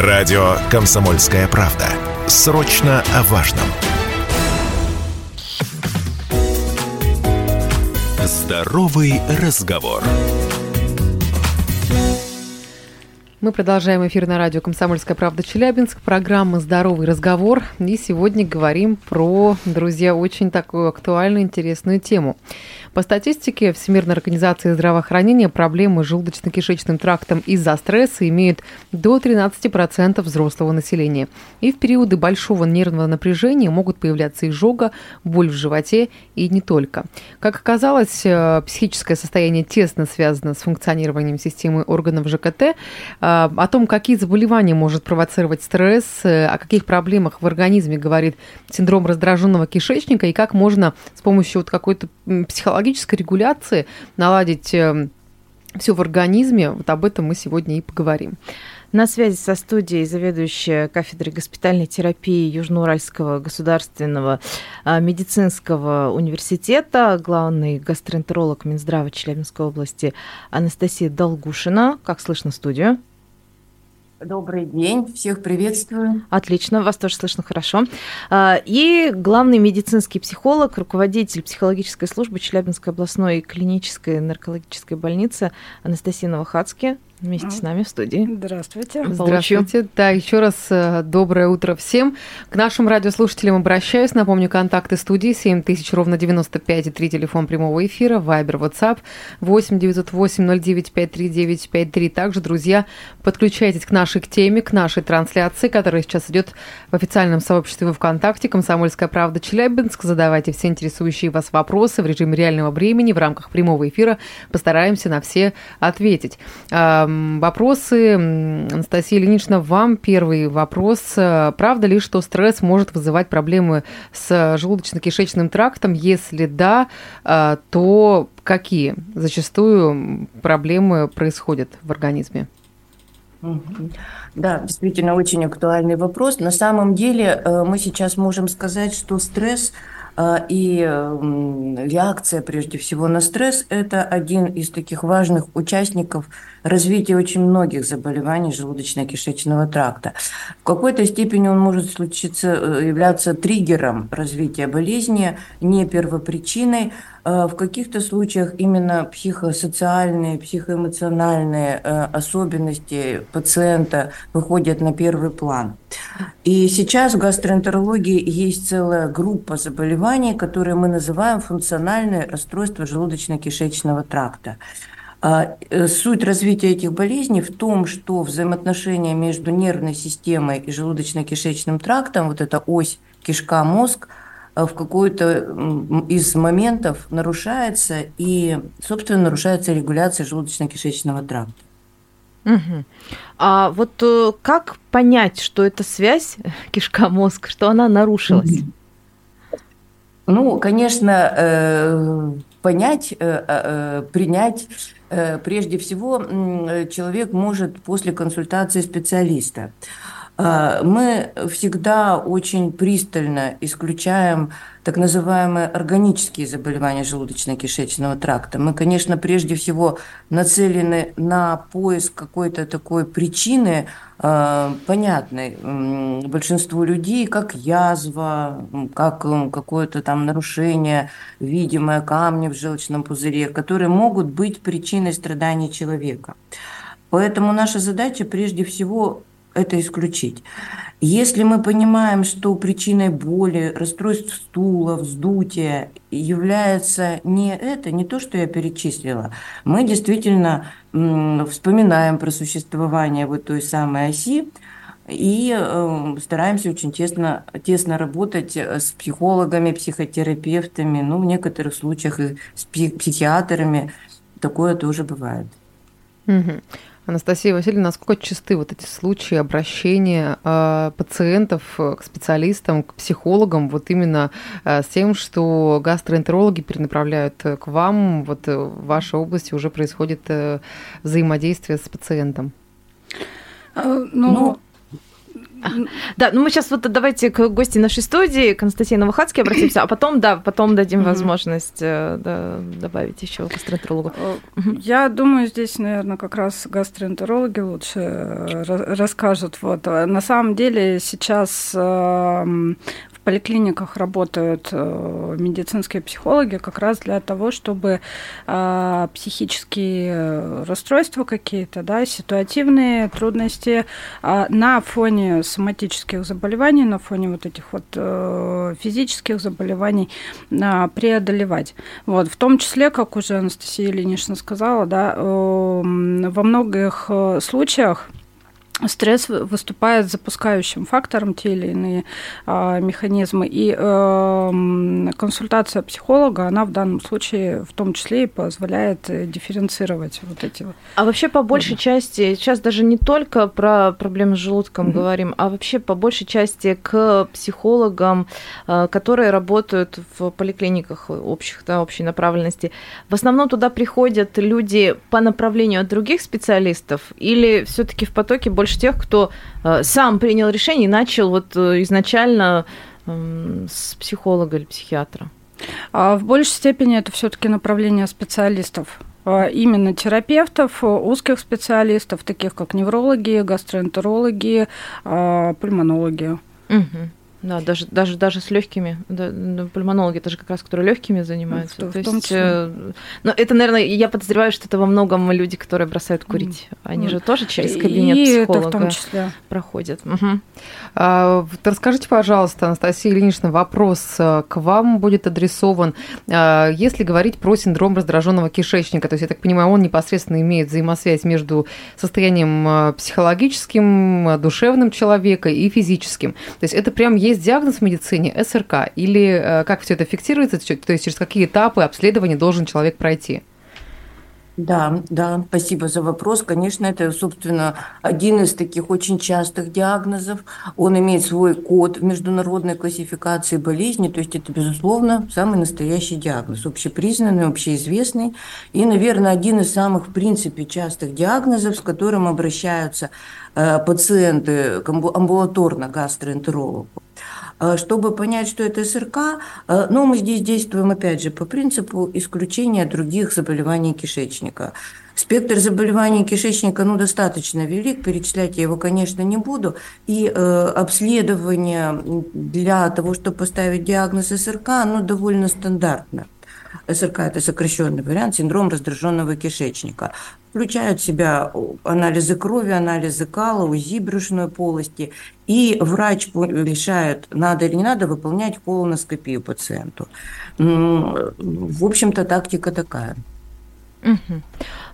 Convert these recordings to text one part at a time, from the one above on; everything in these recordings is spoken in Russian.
Радио «Комсомольская правда». Срочно о важном. Здоровый разговор. Мы продолжаем эфир на радио «Комсомольская правда» Челябинск. Программа «Здоровый разговор». И сегодня говорим про, друзья, очень такую актуальную, интересную тему. По статистике Всемирной организации здравоохранения проблемы с желудочно-кишечным трактом из-за стресса имеют до 13% взрослого населения. И в периоды большого нервного напряжения могут появляться изжога, боль в животе и не только. Как оказалось, э, психическое состояние тесно связано с функционированием системы органов ЖКТ. Э, о том, какие заболевания может провоцировать стресс, э, о каких проблемах в организме говорит синдром раздраженного кишечника и как можно с помощью вот какой-то психологической регуляции наладить эм, все в организме. Вот об этом мы сегодня и поговорим. На связи со студией заведующая кафедрой госпитальной терапии Южноуральского государственного а, медицинского университета, главный гастроэнтеролог Минздрава Челябинской области Анастасия Долгушина. Как слышно студию? Добрый день, всех приветствую. Отлично, вас тоже слышно хорошо. А, и главный медицинский психолог, руководитель психологической службы Челябинской областной клинической наркологической больницы Анастасия Новохадски вместе с нами в студии. Здравствуйте. Здравствуйте. Да, еще раз э, доброе утро всем. К нашим радиослушателям обращаюсь. Напомню, контакты студии 7000 ровно 95 и 3 телефон прямого эфира, Вайбер, WhatsApp 8 908 09 539 53. Также, друзья, подключайтесь к нашей теме, к нашей трансляции, которая сейчас идет в официальном сообществе ВКонтакте «Комсомольская правда Челябинск». Задавайте все интересующие вас вопросы в режиме реального времени в рамках прямого эфира. Постараемся на все ответить вопросы. Анастасия Ильинична, вам первый вопрос. Правда ли, что стресс может вызывать проблемы с желудочно-кишечным трактом? Если да, а, то какие зачастую проблемы происходят в организме? Да, действительно очень актуальный вопрос. На самом деле э, мы сейчас можем сказать, что стресс а, и реакция, прежде всего, на стресс – это один из таких важных участников развития очень многих заболеваний желудочно-кишечного тракта. В какой-то степени он может случиться, э, являться триггером развития болезни, не первопричиной, Э, в каких-то случаях именно психосоциальные, психоэмоциональные э, особенности пациента выходят на первый план. И сейчас в гастроэнтерологии есть целая группа заболеваний, которые мы называем функциональные расстройства желудочно-кишечного тракта. А, э, суть развития этих болезней в том, что взаимоотношения между нервной системой и желудочно-кишечным трактом, вот эта ось кишка-мозг – Э, в какой-то из моментов нарушается, и, собственно, нарушается регуляция желудочно-кишечного тракта. Угу. А вот э, как понять, что эта связь кишка-мозг, что она нарушилась? Ну, конечно, понять, принять прежде всего человек может после консультации специалиста. А, мы всегда очень пристально исключаем так называемые органические заболевания желудочно-кишечного тракта. Мы, конечно, прежде всего нацелены на поиск какой-то такой причины, э, понятной большинству людей, как язва, как какое-то там нарушение, видимое камни в желчном пузыре, которые могут быть причиной страданий человека. Поэтому наша задача прежде всего это исключить. Если мы понимаем, что причиной боли, расстройств стула, вздутия является не это, не то, что я перечислила, мы действительно вспоминаем про существование вот той самой оси, и э, стараемся очень тесно, тесно работать с психологами, психотерапевтами, ну, в некоторых случаях и с психиатрами. Такое тоже бывает. Угу. Анастасия Васильевна, насколько часты вот эти случаи обращения э, пациентов к специалистам, к психологам, вот именно э, с тем, что гастроэнтерологи перенаправляют к вам, вот э, в вашей области уже происходит э, взаимодействие с пациентом? Э, ну, ну Да, ну мы сейчас вот давайте к гости нашей студии, к Анастасии Новохадской обратимся, а потом, да, потом дадим возможность э, да, добавить еще гастроэнтерологу. Я думаю, здесь, наверное, как раз гастроэнтерологи лучше расскажут. Вот. На самом деле сейчас эм, в поликлиниках работают э, медицинские психологи как раз для того, чтобы э, психические расстройства какие-то, да, ситуативные трудности э, на фоне соматических заболеваний, на фоне вот этих вот физических заболеваний преодолевать. Вот, в том числе, как уже Анастасия Ильинична сказала, да, во многих случаях стресс выступает запускающим фактором те или иные а, механизмы. И э, консультация психолога, она в данном случае в том числе и позволяет э, дифференцировать вот эти вот. А вообще по большей да. части, сейчас даже не только про проблемы с желудком mm-hmm. говорим, а вообще по большей части к психологам, э, которые работают в поликлиниках общих, да, общей направленности. В основном туда приходят люди по направлению от других специалистов или все-таки в потоке больше больше тех, кто э, сам принял решение и начал вот э, изначально с психолога или психиатра? А в большей степени это все-таки направление специалистов а именно терапевтов, узких специалистов, таких как неврологи, гастроэнтерологи, а, пульмонологи. Угу. Да, даже, даже, даже с легкими, да, пульмонологи, это же как раз, которые легкими занимаются. В, То в том есть, числе. Э, но это, наверное, я подозреваю, что это во многом люди, которые бросают курить. Они mm. же тоже через кабинет и психолога это в том числе. проходят. Угу. А, расскажите, пожалуйста, Анастасия Ильинична, вопрос э, к вам будет адресован. А, если говорить про синдром раздраженного кишечника, то есть, я так понимаю, он непосредственно имеет взаимосвязь между состоянием э, психологическим, душевным человека и физическим. То есть это прям есть есть диагноз в медицине СРК или э, как все это фиксируется, то есть через какие этапы обследования должен человек пройти? Да, да, спасибо за вопрос. Конечно, это, собственно, один из таких очень частых диагнозов. Он имеет свой код в международной классификации болезней, то есть это, безусловно, самый настоящий диагноз, общепризнанный, общеизвестный и, наверное, один из самых, в принципе, частых диагнозов, с которым обращаются э, пациенты к амбулаторно-гастроэнтерологу. Э, чтобы понять, что это СРК, э, ну, мы здесь действуем, опять же, по принципу исключения других заболеваний кишечника. Спектр заболеваний кишечника ну, достаточно велик, перечислять я его, конечно, не буду. И э, обследование для того, чтобы поставить диагноз СРК, оно довольно стандартно. СРК – это сокращенный вариант синдром раздраженного кишечника. Включают в себя анализы крови, анализы кала, УЗИ брюшной полости. И врач решает, надо или не надо выполнять колоноскопию пациенту. В общем-то, тактика такая. Угу.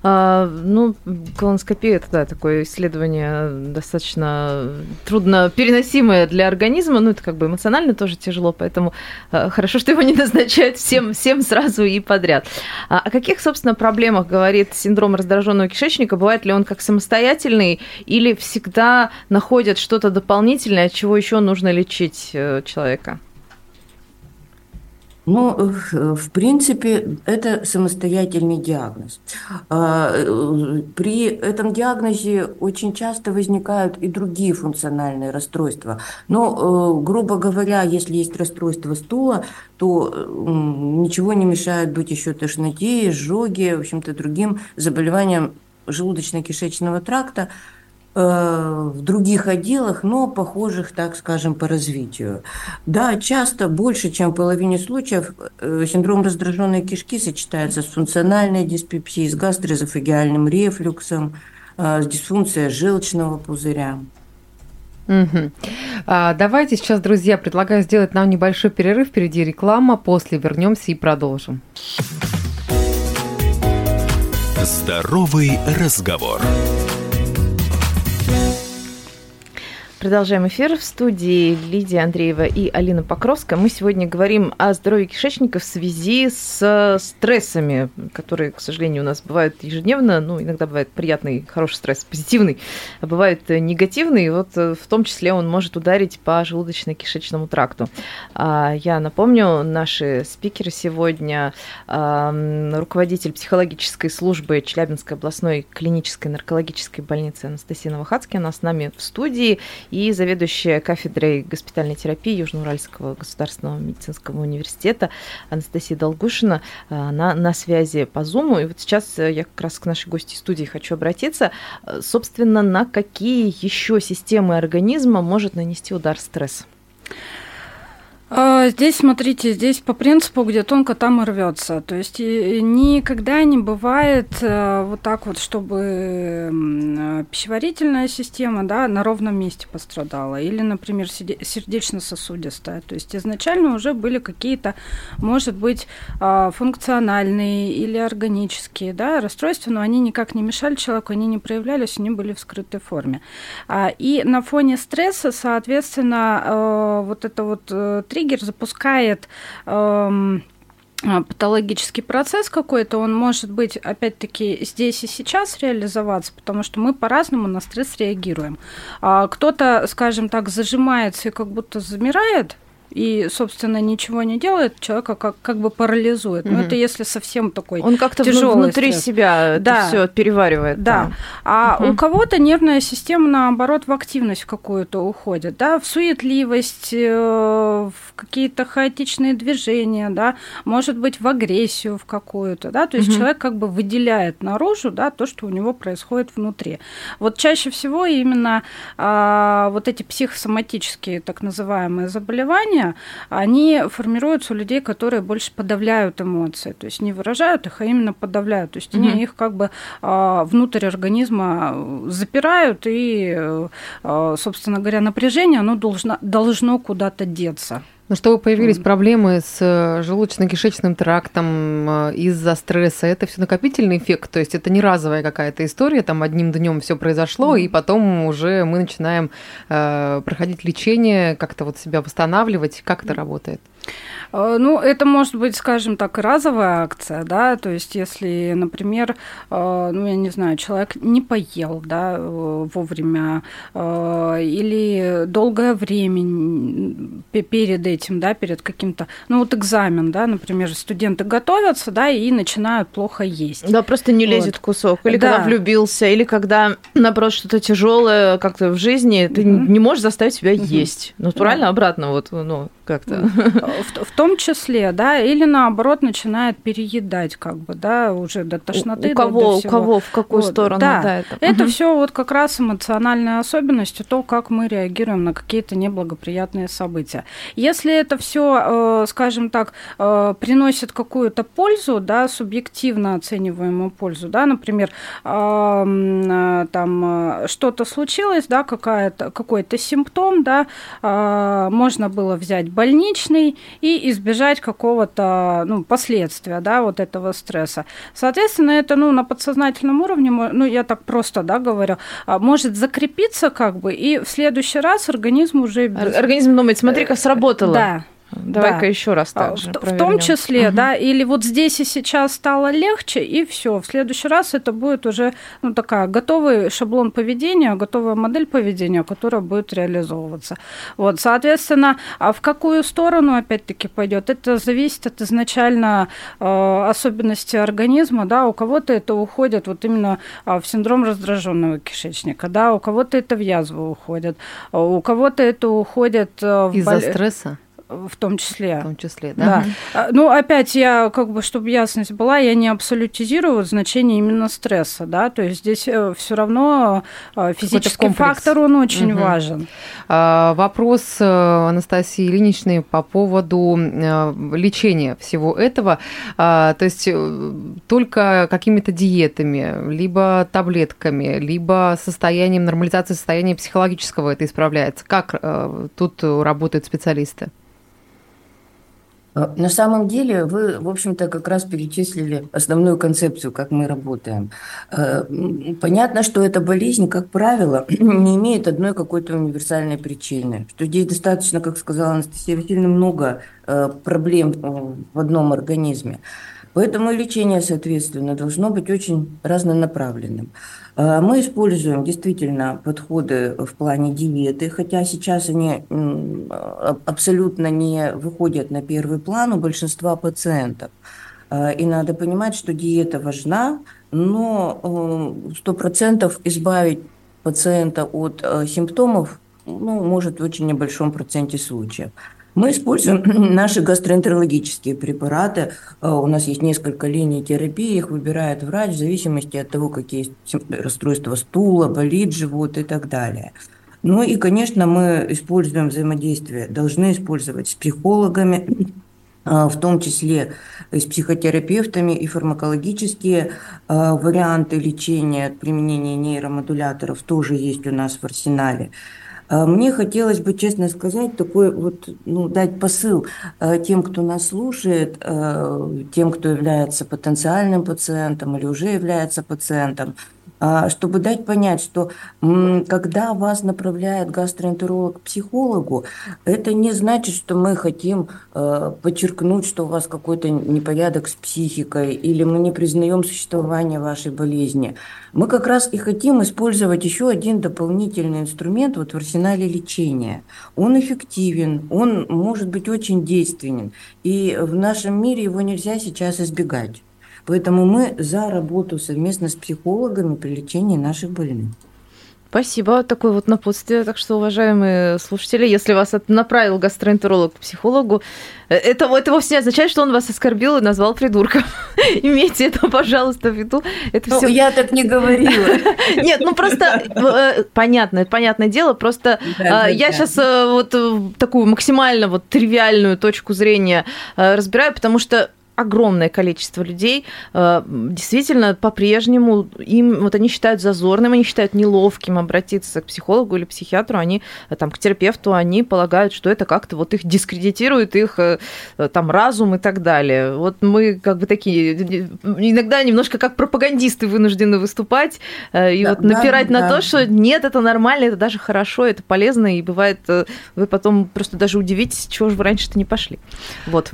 А, ну, колоноскопия это да, такое исследование достаточно трудно переносимое для организма, ну, это как бы эмоционально тоже тяжело, поэтому а, хорошо, что его не назначают всем, всем сразу и подряд. А о каких, собственно, проблемах говорит синдром раздраженного кишечника? Бывает ли он как самостоятельный или всегда находят что-то дополнительное, от чего еще нужно лечить э, человека? Ну, в принципе, это самостоятельный диагноз. А, при этом диагнозе очень часто возникают и другие функциональные расстройства. Но, э, грубо говоря, если есть расстройство стула, то ничего не мешает быть еще тошноте, изжоге, в общем-то, другим заболеваниям желудочно-кишечного тракта, Э, в других отделах, но похожих, так скажем, по развитию. Да, часто, больше, чем в половине случаев, э, синдром раздраженной кишки сочетается с функциональной диспепсией, с гастроэзофагиальным рефлюксом, э, с дисфункцией желчного пузыря. Угу. А, давайте сейчас, друзья, предлагаю сделать нам небольшой перерыв. Впереди реклама, после вернемся и продолжим. Здоровый разговор. Продолжаем эфир в студии Лидия Андреева и Алина Покровская. Мы сегодня говорим о здоровье кишечника в связи с стрессами, которые, к сожалению, у нас бывают ежедневно. Ну, иногда бывает приятный, хороший стресс, позитивный, а бывает негативный. Вот э, в том числе он может ударить по желудочно-кишечному тракту. А, я напомню, наши спикеры сегодня руководитель психологической службы Челябинской областной клинической наркологической больницы Анастасия Новохадская. Она с нами в студии. И заведующая кафедрой госпитальной терапии Южноуральского государственного медицинского университета Анастасия Долгушина. Она на связи по Zoom. И вот сейчас я как раз к нашей гости студии хочу обратиться. Собственно, на какие еще системы организма может нанести удар стресс? А, здесь, смотрите, здесь по принципу, где тонко, там и рвется. То есть никогда не бывает э, вот так вот, чтобы пищеварительная система да, на ровном месте пострадала. Или, например, сердечно-сосудистая. То есть изначально уже были какие-то, может быть, а, функциональные или органические да, расстройства, но они никак не мешали человеку, они не проявлялись, они были в скрытой форме. А, и на фоне стресса, соответственно, э, вот это вот э, триггер запускает эм, а, патологический процесс какой-то, он может быть, опять-таки, здесь и сейчас реализоваться, потому что мы по-разному на стресс реагируем. А кто-то, скажем так, зажимается и как будто замирает, и, собственно, ничего не делает, человека как, как бы парализует. Угу. Но это если совсем такой Он как-то внутри стресс. себя да. все переваривает. Да. Там. А угу. у кого-то нервная система, наоборот, в активность какую-то уходит, да, в суетливость, э, в какие-то хаотичные движения, да, может быть, в агрессию в какую-то, да, то есть угу. человек как бы выделяет наружу, да, то, что у него происходит внутри. Вот чаще всего именно а, вот эти психосоматические так называемые заболевания, состояния, они формируются у людей, которые больше подавляют эмоции, то есть не выражают их, а именно подавляют, то есть они их как бы а, внутрь организма запирают, и, а, собственно говоря, напряжение, оно должно, должно куда-то деться. Ну, чтобы появились проблемы с э, желудочно-кишечным трактом э, из-за стресса, это все накопительный эффект, то есть это не разовая какая-то история, там одним днем все произошло, и потом уже мы начинаем э, проходить лечение, как-то вот себя восстанавливать. Как это работает? Э, ну, это может быть, скажем так, разовая акция, да, то есть если, например, э, ну, я не знаю, человек не поел, да, э, вовремя, или долгое время перед этим, да, перед каким-то, ну, вот экзамен, да, например, студенты готовятся, да, и начинают плохо есть. Да, просто не лезет вот. кусок, или да. когда влюбился, или когда, наоборот, что-то тяжелое как-то в жизни, ты mm-hmm. не можешь заставить себя mm-hmm. есть. Натурально да. обратно, вот, ну, как-то. В, в том числе, да, или наоборот начинает переедать, как бы, да, уже до тошноты. У, у кого, до у кого, в какую вот, сторону, да. да это это угу. все вот как раз эмоциональные особенности, то, как мы реагируем на какие-то неблагоприятные события. Если это все, э, скажем так, э, приносит какую-то пользу, да, субъективно оцениваемую пользу, да, например, э, там что-то случилось, да, какая-то, какой-то симптом, да, можно было взять больничный и избежать какого-то ну, последствия да, вот этого стресса. Соответственно, это ну, на подсознательном уровне, ну, я так просто да, говорю, а, может закрепиться как бы, и в следующий раз организм уже... Организм думает, смотри-ка, сработало. Да, Давай-ка да. еще раз так а, же. В, в том числе, угу. да, или вот здесь и сейчас стало легче, и все. В следующий раз это будет уже ну, такая готовый шаблон поведения, готовая модель поведения, которая будет реализовываться. Вот, соответственно, а в какую сторону опять-таки пойдет, это зависит от изначально э, особенностей организма, да, у кого-то это уходит вот именно э, в синдром раздраженного кишечника, да, у кого-то это в язву уходит, у кого-то это уходит э, в из-за бол... стресса в том числе. В том числе, да. да. Ну, опять я, как бы, чтобы ясность была, я не абсолютизирую значение именно стресса, да, то есть здесь э, все равно э, физический фактор, он очень угу. важен. А, вопрос э, Анастасии Ильиничной по поводу лечения всего этого, а, то есть только какими-то диетами, либо таблетками, либо состоянием нормализации состояния психологического это исправляется. Как тут работают специалисты? Э, на самом деле вы, в общем-то, как раз перечислили основную концепцию, как мы работаем. Э, понятно, что эта болезнь, как правило, не имеет одной какой-то универсальной причины. Что здесь достаточно, как сказала Анастасия Васильевна, много э, проблем в одном организме. Поэтому лечение, соответственно, должно быть очень разнонаправленным. А, мы используем действительно подходы в плане диеты, хотя сейчас они абсолютно не выходят на первый план у большинства пациентов. А, и надо понимать, что диета важна, но 100% избавить пациента от э, симптомов ну, может в очень небольшом проценте случаев. Мы используем наши гастроэнтерологические препараты. Э, у нас есть несколько линий терапии, их выбирает врач в зависимости от того, какие расстройства стула, болит живот и так далее. Ну и, конечно, мы используем взаимодействие, должны использовать с психологами, э, в том числе с психотерапевтами и фармакологические э, варианты лечения, применения нейромодуляторов тоже есть у нас в арсенале. А мне хотелось бы, честно сказать, такой вот, ну, дать посыл э, тем, кто нас слушает, э, тем, кто является потенциальным пациентом или уже является пациентом, а, чтобы дать понять, что когда вас направляет гастроэнтеролог к психологу, это не значит, что мы хотим э, подчеркнуть, что у вас какой-то непорядок с психикой, или мы не признаем существование вашей болезни. Мы как раз и хотим использовать еще один дополнительный инструмент вот в арсенале лечения. Он эффективен, он может быть очень действенен, и в нашем мире его нельзя сейчас избегать. Поэтому мы за работу совместно с психологами при лечении наших больных. Спасибо. Такое вот напутствие. Так что, уважаемые слушатели, если вас направил гастроэнтеролог к психологу, э, это, это вовсе не означает, что он вас оскорбил и назвал придурком. Имейте это, пожалуйста, в виду. Это ну, все... Я так не говорила. Нет, ну просто э, понятно, понятное дело. Просто да, я сейчас э, вот такую максимально вот тривиальную точку зрения разбираю, потому что огромное количество людей э, действительно по-прежнему им вот они считают зазорным, они считают неловким обратиться к психологу или психиатру, они э, там к терапевту, они полагают, что это как-то вот их дискредитирует их э, там разум и так далее. Вот мы как бы такие иногда немножко как пропагандисты вынуждены выступать и да, вот напирать да, на да. то, что нет, это нормально, это даже хорошо, это полезно и бывает вы потом просто даже удивитесь, чего же вы раньше-то не пошли. Вот.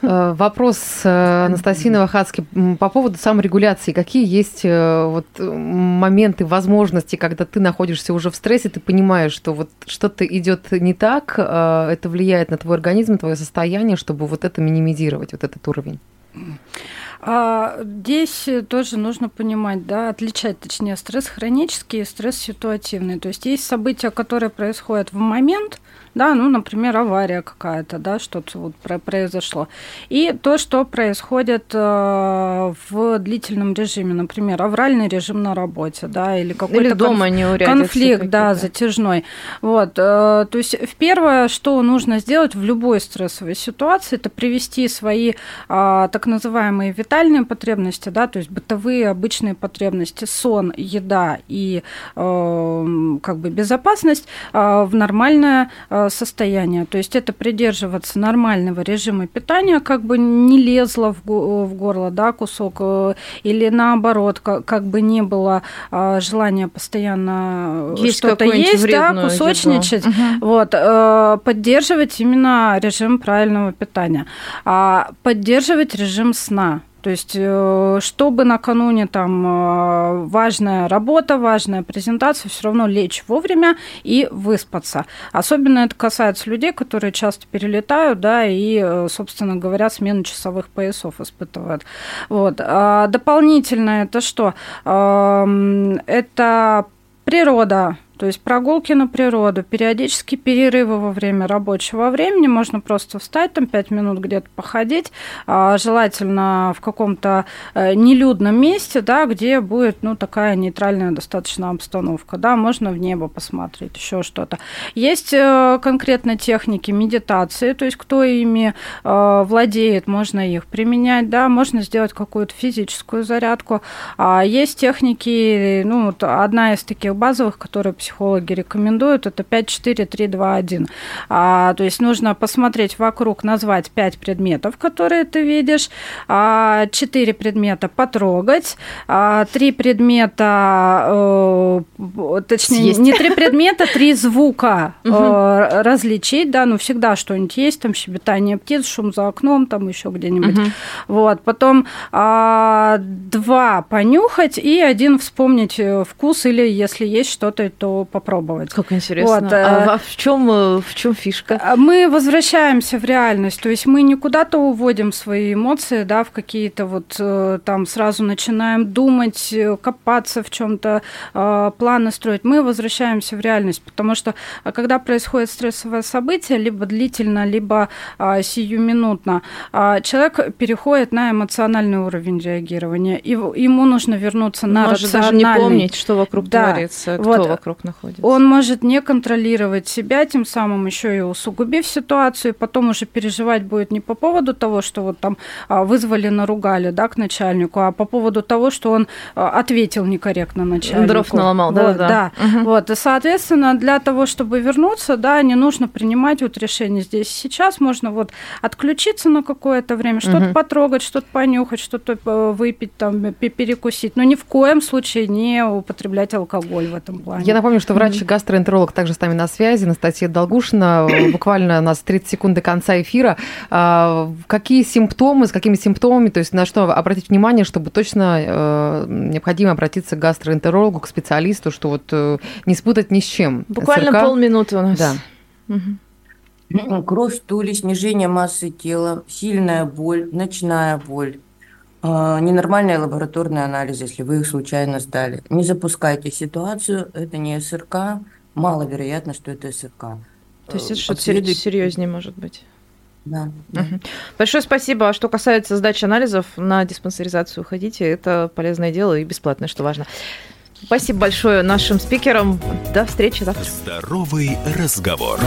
Вопрос Э, Анастасия Новохадский по поводу саморегуляции. Какие есть э, вот моменты, возможности, когда ты находишься уже в стрессе, ты понимаешь, что вот что-то идет не так, э, это влияет на твой организм, твое состояние, чтобы вот это минимизировать, вот этот уровень? А здесь тоже нужно понимать, да, отличать, точнее, стресс хронический и стресс ситуативный. То есть есть события, которые происходят в момент, да, ну, например, авария какая-то, да, что-то вот произошло. И то, что происходит э, в длительном режиме, например, авральный режим на работе, да, или какой-то дома конф... конфликт, да, затяжной. Вот, э, то есть первое, что нужно сделать в любой стрессовой ситуации, это привести свои э, так называемые витальные потребности, да, то есть бытовые обычные потребности, сон, еда и как бы безопасность в нормальное состояние. То есть это придерживаться нормального режима питания, как бы не лезло в, в горло да, кусок, э, или наоборот, как, как бы не было желания постоянно есть что-то есть, да, кусочничать. Угу. Вот, э, поддерживать именно режим правильного питания. А поддерживать режим сна. То есть, э, чтобы накануне там э, важная работа, важная презентация, все равно лечь вовремя и выспаться. Особенно это касается людей, которые часто перелетают, да, и, э, собственно говоря, смену часовых поясов испытывают. Вот. А дополнительно это что? Эм, это природа то есть прогулки на природу, периодически перерывы во время рабочего времени, можно просто встать, там 5 минут где-то походить, а, желательно в каком-то э, нелюдном месте, да, где будет ну, такая нейтральная достаточно обстановка. Да, можно в небо посмотреть, еще что-то. Есть э, конкретно техники медитации, то есть кто ими э, владеет, можно их применять, да, можно сделать какую-то физическую зарядку. А есть техники, ну, вот одна из таких базовых, которые психологи рекомендуют, это 5, 4, 3, 2, 1. А, то есть нужно посмотреть вокруг, назвать 5 предметов, которые ты видишь, а, 4 предмета потрогать, а, 3 предмета, э, точнее, Съесть. не 3 предмета, 3 звука э, различить, да, ну всегда что-нибудь есть, там щебетание птиц, шум за окном, там еще где-нибудь. Вот, потом а, два понюхать и один вспомнить э, вкус или если есть что-то, то попробовать. Как интересно. Вот, а в чем, в чем фишка? Мы возвращаемся в реальность, то есть мы не куда-то уводим свои эмоции, да, в какие-то вот там сразу начинаем думать, копаться в чем-то, планы строить. Мы возвращаемся в реальность, потому что когда происходит стрессовое событие, либо длительно, либо сиюминутно, человек переходит на эмоциональный уровень реагирования, и ему нужно вернуться на может даже не помнить, что вокруг да. творится, кто вот. вокруг находится. Он может не контролировать себя, тем самым еще и усугубив ситуацию, потом уже переживать будет не по поводу того, что вот там а, вызвали, наругали, да, к начальнику, а по поводу того, что он а, ответил некорректно начальнику. Дров наломал, да, вот, да. да. Угу. Вот, и, соответственно, для того, чтобы вернуться, да, не нужно принимать вот решение здесь сейчас, можно вот отключиться на какое-то время, что-то угу. потрогать, что-то понюхать, что-то э, выпить, там, перекусить, но ни в коем случае не употреблять алкоголь в этом плане. Я напомню, что врач-гастроэнтеролог также с нами на связи, Анастасия Долгушина. Буквально у нас 30 секунд до конца эфира. А, какие симптомы, с какими симптомами, то есть на что обратить внимание, чтобы точно э, необходимо обратиться к гастроэнтерологу, к специалисту, что вот э, не спутать ни с чем. Буквально СРК... полминуты у нас. Да. Угу. Кровь в туле, снижение массы тела, сильная боль, ночная боль, ненормальные лабораторные анализы, если вы их случайно сдали. Не запускайте ситуацию, это не СРК, маловероятно, что это СРК. То есть это что-то Обследуйте... серьезнее может быть. Да, да. Угу. Большое спасибо. А что касается сдачи анализов, на диспансеризацию ходите. Это полезное дело и бесплатное, что важно. Спасибо большое нашим спикерам. До встречи завтра. Здоровый разговор.